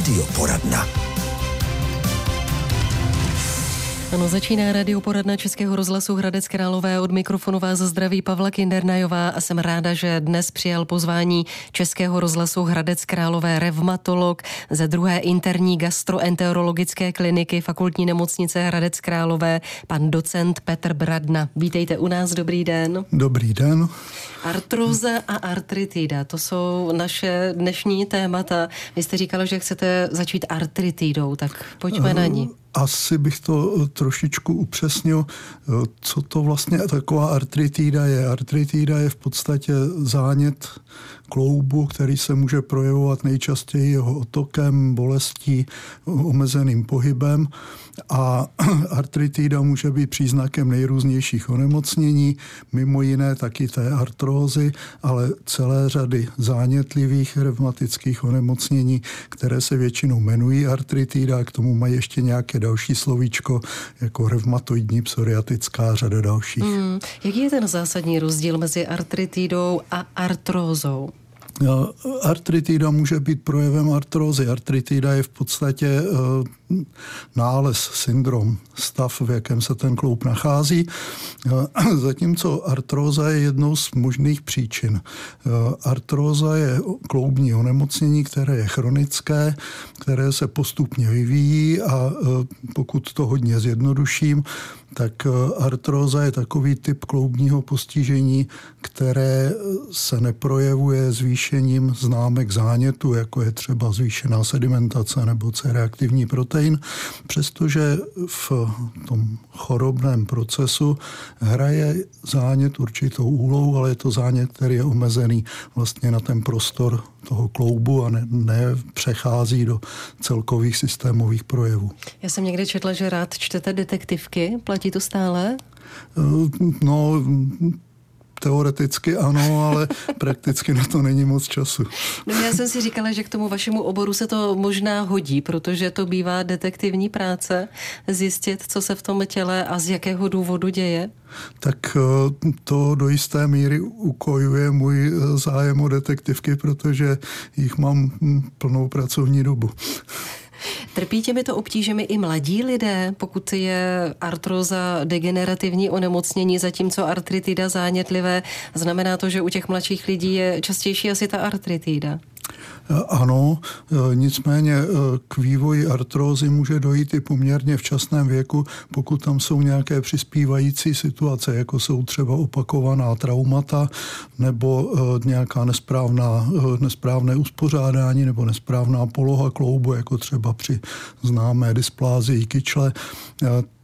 Radioporadna. Ano, začíná radioporadna Českého rozhlasu Hradec Králové. Od mikrofonu vás zdraví Pavla Kindernajová a jsem ráda, že dnes přijal pozvání Českého rozhlasu Hradec Králové revmatolog ze druhé interní gastroenterologické kliniky fakultní nemocnice Hradec Králové, pan docent Petr Bradna. Vítejte u nás, dobrý den. Dobrý den. Artroza a artritida, to jsou naše dnešní témata. Vy jste říkala, že chcete začít artritidou, tak pojďme na ní. Asi bych to eh, trošičku upřesnil, eh, co to vlastně taková artritída je. Artritída je v podstatě zánět kloubu, který se může projevovat nejčastěji jeho otokem, bolestí, omezeným pohybem a artritída může být příznakem nejrůznějších onemocnění, mimo jiné taky té artrózy, ale celé řady zánětlivých revmatických onemocnění, které se většinou jmenují artritída k tomu mají ještě nějaké další slovíčko, jako revmatoidní psoriatická řada dalších. Hmm. Jaký je ten zásadní rozdíl mezi artritidou a artrózou? Artritida může být projevem artrózy. Artritida je v podstatě eh, nález, syndrom, stav, v jakém se ten kloub nachází. Eh, zatímco artróza je jednou z možných příčin. Eh, artróza je kloubní onemocnění, které je chronické, které se postupně vyvíjí a pokud to hodně zjednoduším, tak eh, artróza je takový typ kloubního postižení, které se neprojevuje zvýšením známek zánětu, jako je třeba zvýšená sedimentace nebo C-reaktivní protein, přestože v tom chorobném procesu hraje zánět určitou úlohu, ale je to zánět, který je omezený vlastně na ten prostor toho kloubu a ne, nepřechází do celkových systémových projevů. Já jsem někde četla, že rád čtete detektivky. Platí to stále? Eh, no, Teoreticky ano, ale prakticky na to není moc času. No já jsem si říkala, že k tomu vašemu oboru se to možná hodí, protože to bývá detektivní práce, zjistit, co se v tom těle a z jakého důvodu děje. Tak eh, to do jisté míry ukojuje můj eh, zájem o detektivky, protože jich mám hm, plnou pracovní dobu. Trpí těmito obtížemi i mladí lidé, pokud je artroza degenerativní onemocnění, zatímco artritida zánětlivé. Znamená to, že u těch mladších lidí je častější asi ta artritida? Ano, nicméně eh, k vývoji artrózy může dojít i poměrně v časném věku, pokud tam jsou nějaké přispívající situace, jako jsou třeba opakovaná traumata nebo eh, nějaká nesprávná, eh, nesprávné uspořádání nebo nesprávná poloha kloubu, jako třeba při známé dysplázii kyčle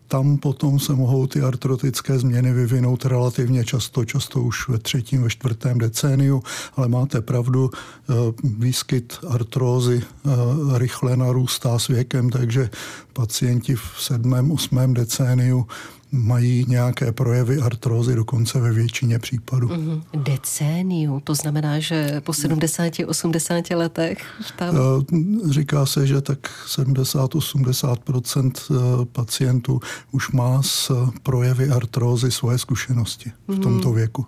tam potom se mohou ty artrotické změny vyvinout relativně často, často už ve třetím, ve čtvrtém decéniu, ale máte pravdu, eh, výskyt artrózy eh, rychle narůstá s věkem, takže pacienti v sedmém, osmém decéniu mají nějaké projevy artrózy dokonce ve většině případů. Mm-hmm. Decéniu, to znamená, že po 70-80 letech tam... Eh, říká se, že tak 70-80 eh, pacientů už má s projevy artrózy svoje zkušenosti v mhm. tomto věku.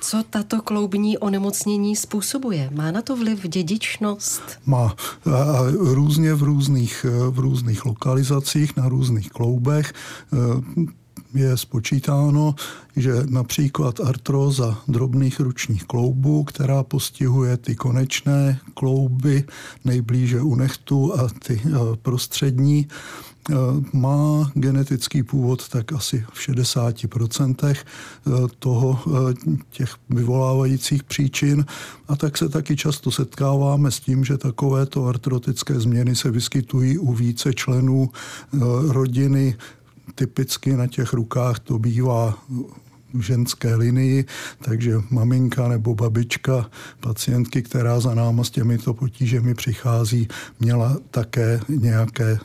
Co tato kloubní onemocnění způsobuje? Má na to vliv dědičnost? Má. A různě v různých, v různých lokalizacích, na různých kloubech eh, je spočítáno, že například artróza drobných ručních kloubů, která postihuje ty konečné klouby nejblíže u nechtu a ty eh, prostřední, eh, má genetický původ tak asi v 60% eh, toho těch vyvolávajících příčin. A tak se taky často setkáváme s tím, že takovéto artrotické změny se vyskytují u více členů rodiny typicky na těch rukách to bývá ženské linii, takže maminka nebo babička pacientky, která za náma s těmito potížemi přichází, měla také nějaké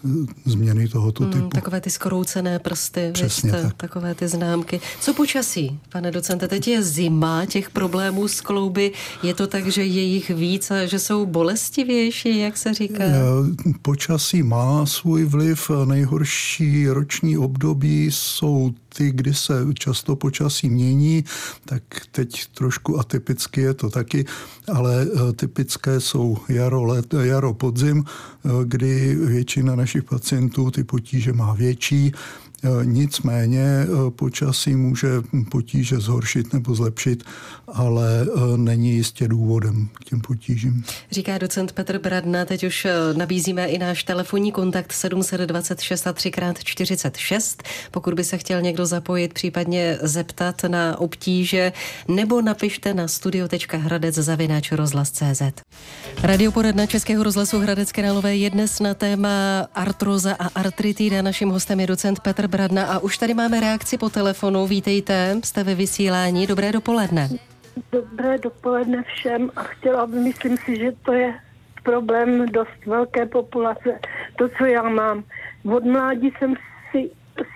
změny tohoto hmm, typu. Hmm, takové ty skoroucené prsty, Přesně věřte, tak. takové ty známky. Co počasí, pane docente? Teď je zima, těch problémů s klouby. Je to tak, že je jich víc a že jsou bolestivější, jak se říká? Eh, počasí má svůj vliv. Nejhorší roční období jsou ty, kdy se často počasí mění, tak teď trošku atypicky je to taky, ale typické jsou jaro, let, jaro podzim, kdy většina našich pacientů ty potíže má větší Eh, nicméně eh, počasí může potíže zhoršit nebo zlepšit, ale eh, není jistě důvodem k těm potížím. Říká docent Petr Bradna, teď už nabízíme i náš telefonní kontakt 726 a 3x46. Pokud by se chtěl někdo zapojit, případně zeptat na obtíže, nebo napište na studio.hradec zavináč rozhlas.cz. Radioporadna Českého rozhlasu Hradec Králové je dnes na téma artroza a artritída. Naším hostem je docent Petr Bradna a už tady máme reakci po telefonu. Vítejte, jste ve vysílání. Dobré dopoledne. Dobré dopoledne všem a chtěla myslím si, že to je problém dost velké populace, to, co já mám. Od mládí jsem si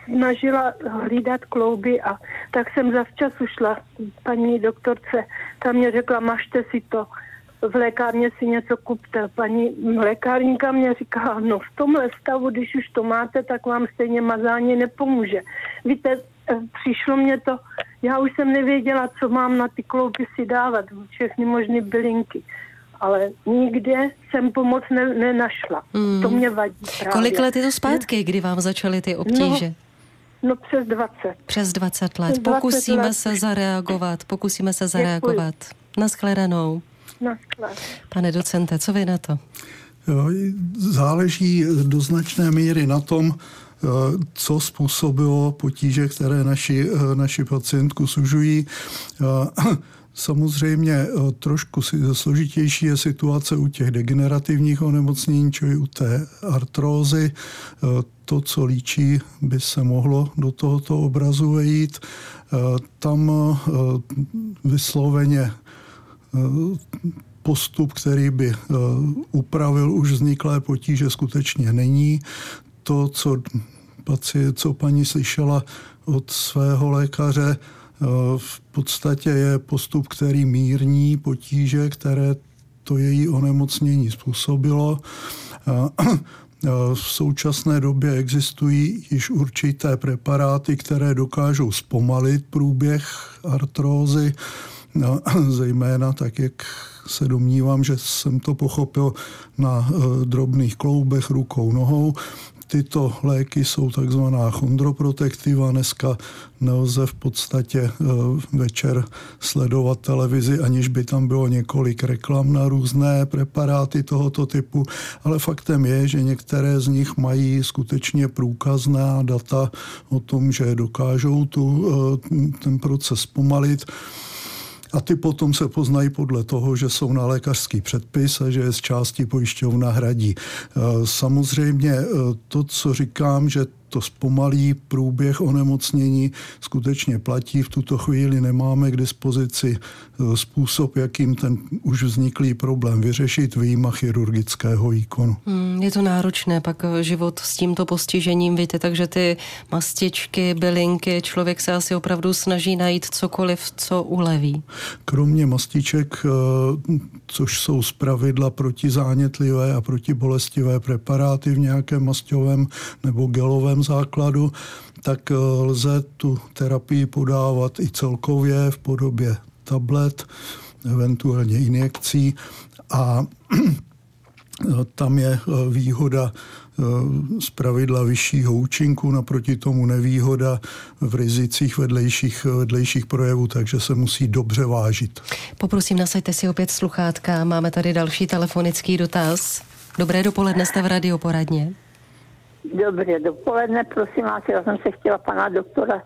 snažila hlídat klouby a tak jsem zavčas ušla paní doktorce. Ta mě řekla, mažte si to v lékárně si něco kupte. Paní lékárníka mě říkala, no v tomhle stavu, když už to máte, tak vám stejně mazání nepomůže. Víte, eh, přišlo mě to, já už jsem nevěděla, co mám na ty klouby si dávat, všechny možné bylinky. Ale nikde jsem pomoc ne, nenašla. Mm. To mě vadí právě. Kolik let je to zpátky, kdy vám začaly ty obtíže? No, No přes 20. Přes 20 let. Přes 20 pokusíme let. se zareagovat, pokusíme se zareagovat. Děkuji. Naschledanou. Pane docente, co vy na to? Záleží do značné míry na tom, eh, co způsobilo potíže, které naši, eh, naši pacientku sužují. Eh, samozřejmě trošku složitější je situace u těch degenerativních onemocnění, čili u té artrózy. To, co líčí, by se mohlo do tohoto obrazu vejít. Tam vysloveně postup, který by eh, upravil už vzniklé potíže, skutečně není. To, co, co paní slyšela od svého lékaře, eh, v podstatě je postup, který mírní potíže, které to její onemocnění způsobilo. Eh, v současné době existují již určité preparáty, které dokážou zpomalit průběh artrózy, no, zejména tak, jak se domnívám, že jsem to pochopil na eh, drobných kloubech rukou, nohou. Tyto léky jsou takzvaná chondroprotektiva. Dneska nelze v podstatě eh, večer sledovat televizi, aniž by tam bylo několik reklam na různé preparáty tohoto typu, ale faktem je, že některé z nich mají skutečně průkazná data o tom, že dokážou tu, eh, ten proces pomalit. A ty potom se poznají podle toho, že jsou na lékařský předpis a že je z části pojišťovna hradí. E, samozřejmě e, to, co říkám, že to zpomalí průběh onemocnění, skutečně platí. V tuto chvíli nemáme k dispozici e, způsob, jakým ten už vzniklý problém vyřešit, výjima chirurgického výkonu. Hmm, je to náročné, pak e, život s tímto postižením, víte, takže ty mastičky, bylinky, člověk se asi opravdu snaží najít cokoliv, co uleví. Kromě mastiček, e, což jsou zpravidla protizánětlivé a protibolestivé preparáty v nějakém masťovém nebo gelovém základu, tak eh, lze tu terapii podávat i celkově v podobě tablet, eventuálně injekcí a tam je eh, výhoda eh, z pravidla vyššího účinku, naproti tomu nevýhoda v rizicích vedlejších, vedlejších projevů, takže se musí dobře vážit. Poprosím, nasaďte si opět sluchátka. Máme tady další telefonický dotaz. Dobré dopoledne, jste v radioporadně. Dobré dopoledne, prosím vás, já jsem se chtěla pana doktora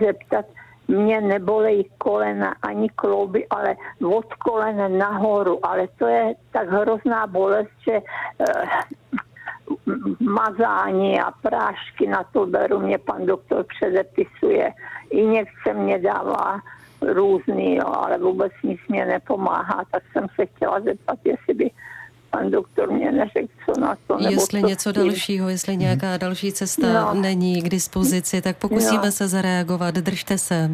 zeptat, mě nebolej kolena ani klouby, ale od kolena nahoru, ale to je tak hrozná bolest, že eh, mazání a prášky na to beru, mě pan doktor předepisuje. Injekce mě dává různý, jo, ale vůbec nic mě nepomáhá, tak jsem se chtěla zeptat, jestli by pan doktor mě neřekl, co na to. Nebo jestli něco dalšího, jestli nějaká další cesta no. není k dispozici, tak pokusíme no. se zareagovat. Držte se.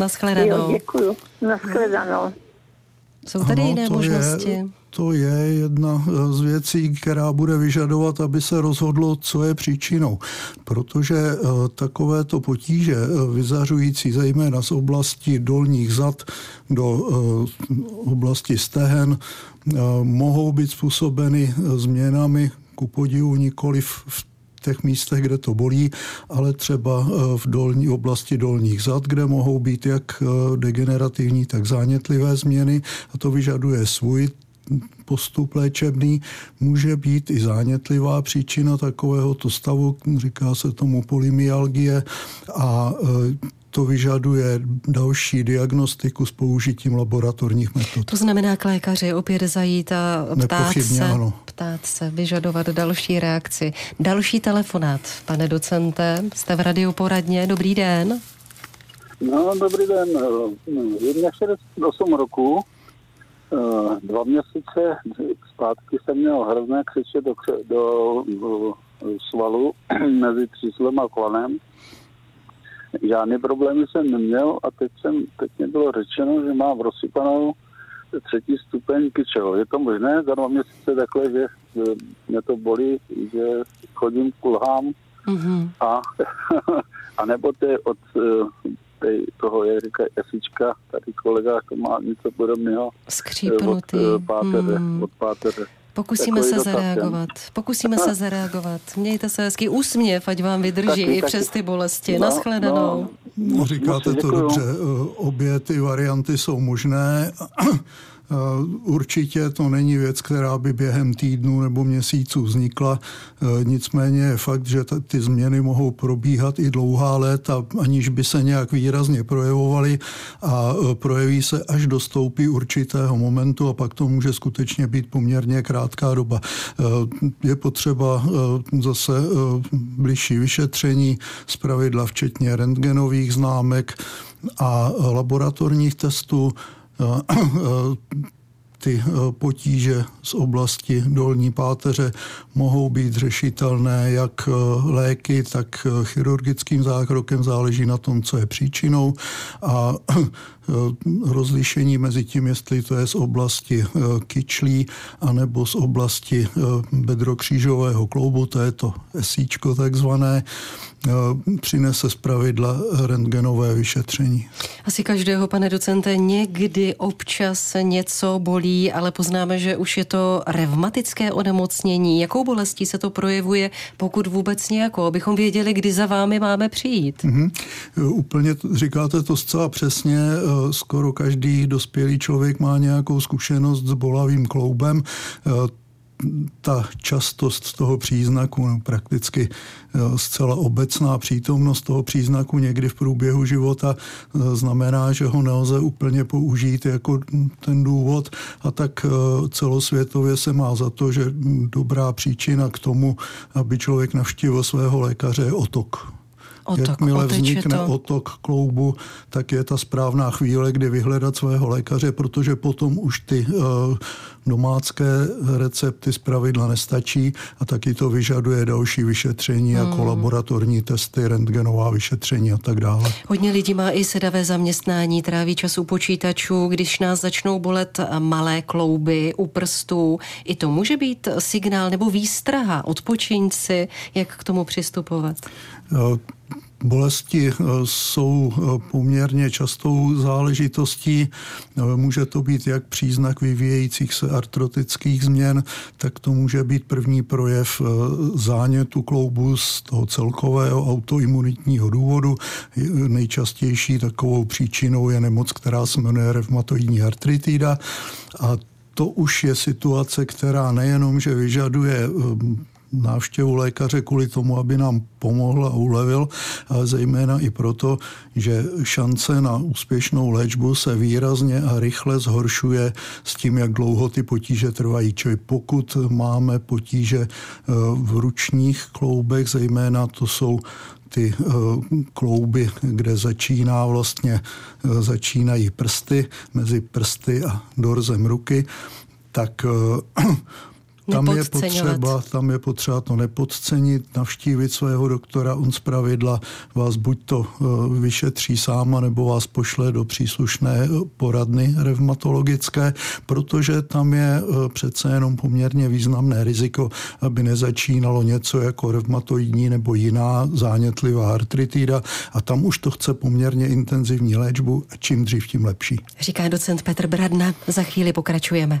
Naschledanou. Jo, děkuju. Naschledanou. Jsou tady ano, jiné možnosti? Je, to je jedna z věcí, která bude vyžadovat, aby se rozhodlo, co je příčinou. Protože eh, takovéto potíže, eh, vyzařující zejména z oblasti dolních zad do eh, oblasti stehen, mohou být způsobeny změnami ku podivu nikoli v těch místech, kde to bolí, ale třeba v dolní oblasti dolních zad, kde mohou být jak degenerativní, tak zánětlivé změny. A to vyžaduje svůj postup léčebný. Může být i zánětlivá příčina takovéhoto stavu, říká se tomu polymyalgie. A e, to vyžaduje další diagnostiku s použitím laboratorních metod. To znamená k lékaři opět zajít a ptát se, ano. ptát se, vyžadovat další reakci. Další telefonát, pane docente, jste v radioporadně, dobrý den. No, dobrý den. Je 68 roku, Eh, dva měsíce zpátky jsem měl hrozné křeče do, do, do svalu mezi tříslem a klanem. Žádný problémy jsem neměl a teď, jsem, teď mě bylo řečeno, že mám rozsypanou třetí stupeň kyčel. Je to možné za dva měsíce takhle, že mě to bolí, že chodím, kulhám mm-hmm. a, a nebo to je od eh, tej, toho Jerika Jasička, tady kolega to má něco podobného. Skřípnutý. Od, eh, páteře, hmm. od páteře. Pokusíme se zareagovat. Pokusíme se zareagovat. Mějte se hezký úsměv, ať vám vydrží taky, i přes ty bolesti. No, Naschledanou. No, no, říkáte to dobře. Eh, obě ty varianty jsou možné. Eh, určitě to není věc, která by během týdnu nebo měsíců vznikla. Eh, nicméně je fakt, že ty změny mohou probíhat i dlouhá léta, aniž by se nějak výrazně projevovaly a eh, projeví se až do stoupí určitého momentu a pak to může skutečně být poměrně krátká doba. Je potřeba zase bližší vyšetření, zpravidla včetně rentgenových známek a laboratorních testů ty eh, potíže z oblasti dolní páteře mohou být řešitelné jak eh, léky, tak eh, chirurgickým zákrokem, záleží na tom, co je příčinou. A rozlišení mezi tím, jestli to je z oblasti kyčlí anebo z oblasti bedrokřížového kloubu, to je to esíčko takzvané, přinese z pravidla rentgenové vyšetření. Asi každého, pane docente, někdy občas něco bolí, ale poznáme, že už je to revmatické onemocnění. Jakou bolestí se to projevuje, pokud vůbec nějakou, abychom věděli, kdy za vámi máme přijít? Mm-hmm. Úplně říkáte to zcela přesně. Skoro každý dospělý člověk má nějakou zkušenost s bolavým kloubem ta častost toho příznaku, no prakticky eh, zcela obecná přítomnost toho příznaku někdy v průběhu života eh, znamená, že ho nelze úplně použít jako ten důvod a tak celosvětově se má za to, že dobrá příčina k tomu, aby člověk navštívil svého lékaře je otok. Otok, Jakmile vznikne to. otok kloubu, tak je ta správná chvíle, kdy vyhledat svého lékaře, protože potom už ty uh, domácké recepty pravidla nestačí a taky to vyžaduje další vyšetření hmm. jako laboratorní testy, rentgenová vyšetření a tak dále. Hodně lidí má i sedavé zaměstnání, tráví čas u počítačů, když nás začnou bolet malé klouby u prstů. I to může být signál nebo výstraha, odpočiň si, jak k tomu přistupovat. Bolesti eh, jsou eh, poměrně častou záležitostí. Eh, může to být jak příznak vyvíjejících se artrotických změn, tak to může být první projev zánětu kloubu z toho celkového autoimunitního důvodu. Nejčastější takovou příčinou je nemoc, která se jmenuje reumatoidní artritida a to už je situace, která nejenom, že vyžaduje návštěvu lékaře kvůli tomu, aby nám pomohl a ulevil, ale zejména i proto, že šance na úspěšnou léčbu se výrazně a rychle zhoršuje s tím, jak dlouho ty potíže trvají. Čili pokud máme potíže eh, v ručních kloubech, zejména to jsou ty eh, klouby, kde začíná vlastně, eh, začínají prsty, mezi prsty a dorzem ruky, tak tam je, potřeba, tam je potřeba to nepodcenit, navštívit svého doktora, on z pravidla vás buď to eh, vyšetří sám, nebo vás pošle do příslušné eh, poradny revmatologické, protože tam je eh, přece jenom poměrně významné riziko, aby nezačínalo něco jako revmatoidní nebo jiná zánětlivá artritída a tam už to chce poměrně intenzivní léčbu a čím dřív, tím lepší. Říká docent Petr Bradna. Za chvíli pokračujeme.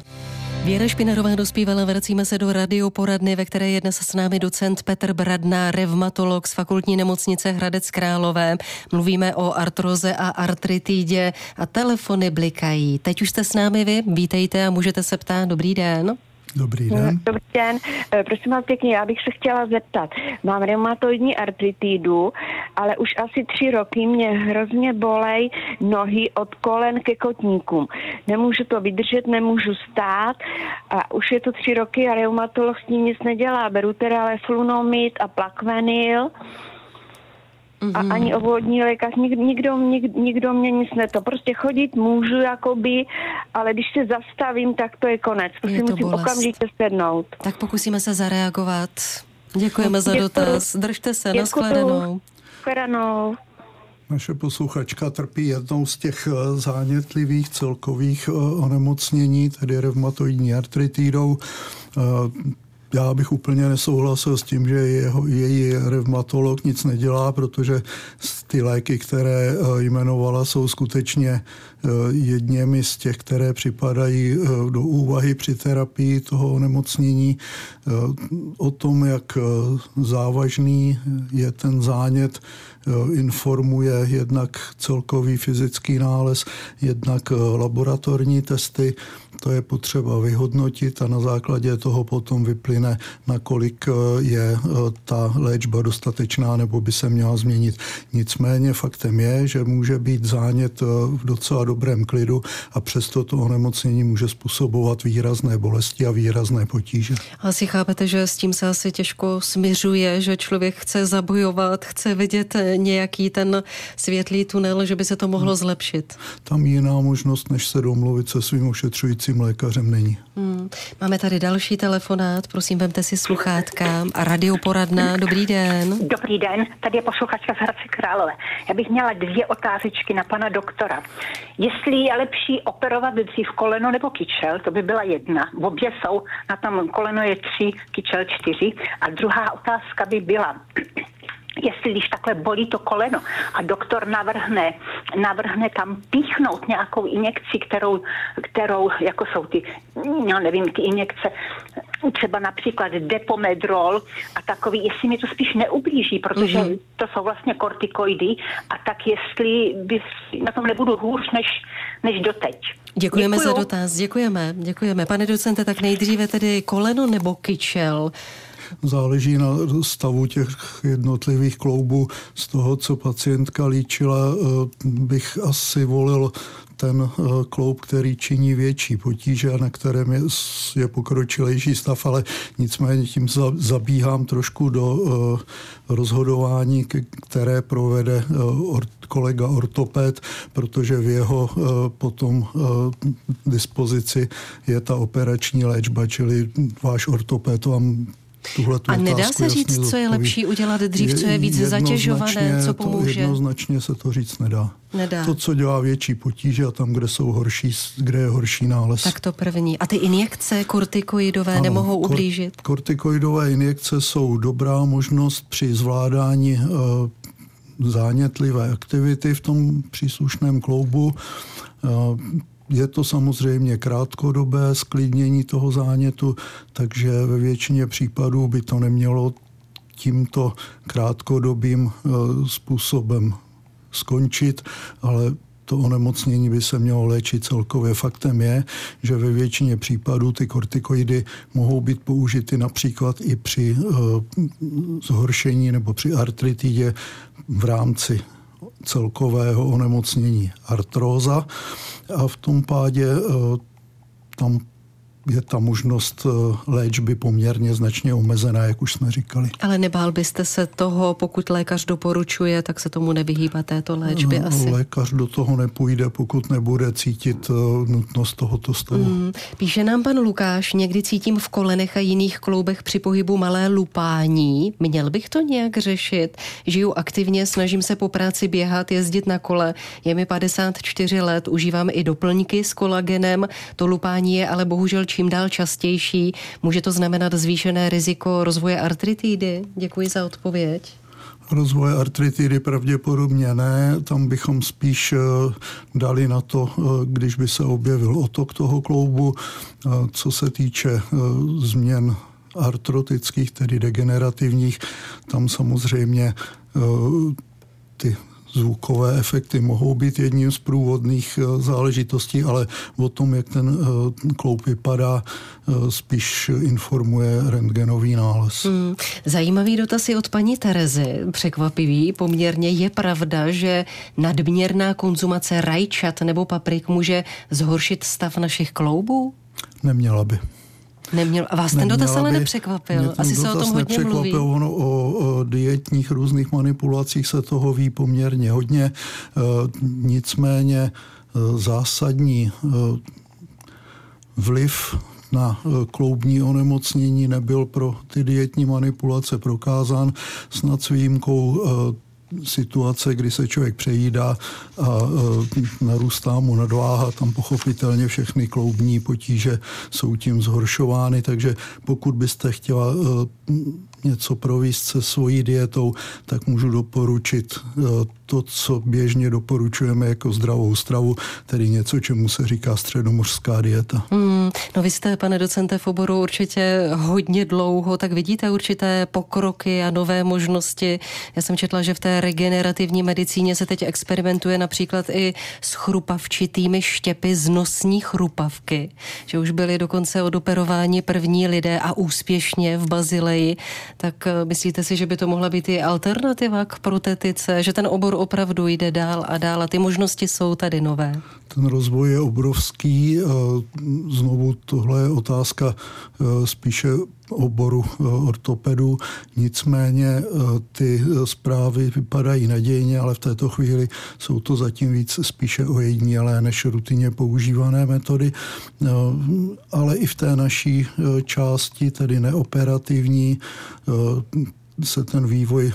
Věra Špinarová dospívala, vracíme se do radioporadny, ve které je dnes s námi docent Petr Bradná, revmatolog z fakultní nemocnice Hradec Králové. Mluvíme o artroze a artritidě a telefony blikají. Teď už jste s námi vy, vítejte a můžete se ptát. Dobrý den. Dobrý den. Dobrý den. Eh, prosím vás pěkně, já bych se chtěla zeptat. Mám reumatoidní artritidu, ale už asi tři roky mě hrozně bolej nohy od kolen ke kotníkům. Nemůžu to vydržet, nemůžu stát a už je to tři roky a reumatolog s tím nic nedělá. Beru teda leflunomid a plakvenil a mhm. ani obvodní lékař, nik, nikdo, nik, nikdo mě nic ne to. Prostě chodit můžu, jakoby, ale když se zastavím, tak to je konec. To je si to musím bolest. okamžitě sednout. Tak pokusíme se zareagovat. Děkujeme za dotaz. Držte se, nashledanou. Nashledanou. Naše posluchačka trpí jednou z těch eh, zánětlivých celkových eh, onemocnění, tedy reumatoidní artritidou. Já bych úplně nesouhlasil s tím, že jeho, její revmatolog nic nedělá, protože ty léky, které eh, jmenovala, jsou skutečně eh, jedněmi z těch, které připadají eh, do úvahy při terapii toho onemocnění. O tom, jak závažný je ten zánět, informuje jednak celkový fyzický nález, jednak laboratorní testy. To je potřeba vyhodnotit a na základě toho potom vyplyne, nakolik je ta léčba dostatečná nebo by se měla změnit. Nicméně faktem je, že může být zánět v docela dobrém klidu a přesto to onemocnění může způsobovat výrazné bolesti a výrazné potíže. Asi chápete, že s tím se asi těžko směřuje, že člověk chce zabojovat, chce vidět nějaký ten světlý tunel, že by se to mohlo hmm. zlepšit. Tam jiná možnost, než se domluvit se svým ošetřujícím lékařem není. Hmm. Máme tady další telefonát, prosím, vemte si sluchátka a radioporadna. Dobrý den. Dobrý den, tady je posluchačka z Hradce Králové. Já bych měla dvě otázečky na pana doktora. Jestli je lepší operovat dřív koleno nebo kyčel, to by byla jedna. Obě jsou, na tom koleno je tři, kyčel čtyři. A druhá otázka by byla, jestli když takhle bolí to koleno a doktor navrhne, navrhne tam píchnout nějakou injekci, kterou, kterou jako jsou ty, já nevím, ty injekce, třeba například depomedrol a takový, jestli mi to spíš neublíží, protože mm-hmm. to jsou vlastně kortikoidy a tak jestli by na tom nebudu hůř než, než doteď. Děkujeme Děkuju. za dotaz, děkujeme, děkujeme. Pane docente, tak nejdříve tedy koleno nebo kyčel? Záleží na stavu těch jednotlivých kloubů. Z toho, co pacientka líčila, eh, bych asi volil ten eh, kloub, který činí větší potíže a na kterém je, je pokročilejší stav, ale nicméně tím zabíhám trošku do eh, rozhodování, které provede kolega ortoped, protože v jeho potom dispozici je ta operační léčba, čili váš ortoped vám tuhle A nedá se říct, co je lepší udělat dřív, co je víc zatěžované, co pomůže? To jednoznačně se to říct nedá. nedá. To, co dělá větší potíže a tam, kde jsou horší, kde je horší nález. Tak to první. A ty injekce kortikoidové ano, nemohou ublížit? Kortikoidové injekce jsou dobrá možnost při zvládání uh, zánětlivé aktivity v tom příslušném kloubu. Uh, je to samozřejmě krátkodobé sklidnění toho zánětu, takže ve většině případů by to nemělo tímto krátkodobým eh, způsobem skončit, ale to onemocnění by se mělo léčit celkově. Faktem je, že ve většině případů ty kortikoidy mohou být použity například i při uh, zhoršení nebo při artritidě v rámci celkového onemocnění artróza a v tom pádě eh, tam je ta možnost eh, léčby poměrně značně omezená, jak už jsme říkali. Ale nebál byste se toho, pokud lékař doporučuje, tak se tomu nevyhýbá této léčby no, asi? Lékař do toho nepůjde, pokud nebude cítit eh, nutnost tohoto stavu. Mm, píše nám pan Lukáš, někdy cítím v kolenech a jiných kloubech při pohybu malé lupání. Měl bych to nějak řešit? Žiju aktivně, snažím se po práci běhat, jezdit na kole. Je mi 54 let, užívám i doplňky s kolagenem. To lupání je ale bohužel čím dál častější. Může to znamenat zvýšené riziko rozvoje artritidy? Děkuji za odpověď. Rozvoje artritidy pravděpodobně ne, tam bychom spíš eh, dali na to, eh, když by se objevil otok toho kloubu. Eh, co se týče změn artrotických, tedy degenerativních, tam samozřejmě ty zvukové efekty mohou být jedním z průvodných eh, záležitostí, ale o tom, jak ten eh, kloup vypadá, eh, spíš informuje rentgenový nález. Hmm. Zajímavý dotaz je od paní Terezy, překvapivý poměrně. Je pravda, že nadměrná konzumace rajčat nebo paprik může zhoršit stav našich kloubů? Neměla by. Neměl, a vás ten dotaz ale nepřekvapil. Asi se o tom hodně mluví. Ono o, o dietních různých manipulacích se toho ví poměrně hodně. E, nicméně e, zásadní e, vliv na kloubní onemocnění nebyl pro ty dietní manipulace prokázán, snad s výjimkou situace, kdy se člověk přejídá a narůstá mu nadváha, tam pochopitelně všechny kloubní potíže jsou tím zhoršovány, takže pokud byste chtěla e, něco províst se svojí dietou, tak můžu doporučit e, to, co běžně doporučujeme jako zdravou stravu, tedy něco, čemu se říká středomořská dieta. Hmm, no vy jste, pane docente, v oboru určitě hodně dlouho, tak vidíte určité pokroky a nové možnosti. Já jsem četla, že v té regenerativní medicíně se teď experimentuje například i s chrupavčitými štěpy z nosní chrupavky, že už byli dokonce odoperováni první lidé a úspěšně v Bazileji. Tak eh, myslíte si, že by to mohla být i alternativa k protetice, že ten obor opravdu jde dál a dál a ty možnosti jsou tady nové? Ten rozvoj je obrovský. Znovu tohle je otázka eh, spíše oboru eh, ortopedů. Nicméně eh, ty zprávy vypadají nadějně, ale v této chvíli jsou to zatím víc spíše ojedinělé než rutině používané metody. Ale i v té naší části, tedy neoperativní, se ten vývoj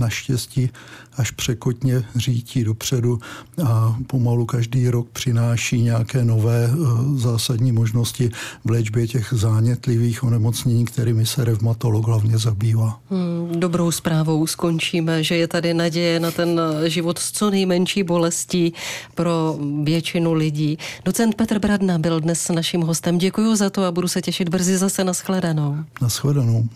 naštěstí až překotně řítí dopředu a pomalu každý rok přináší nějaké nové eh, zásadní možnosti v léčbě těch zánětlivých onemocnění, kterými se revmatolog hlavně zabývá. Hmm, dobrou zprávou skončíme, že je tady naděje na ten život s co nejmenší bolestí pro většinu lidí. Docent Petr Bradna byl dnes naším hostem. Děkuji za to a budu se těšit brzy zase na shledanou. Na shledanou.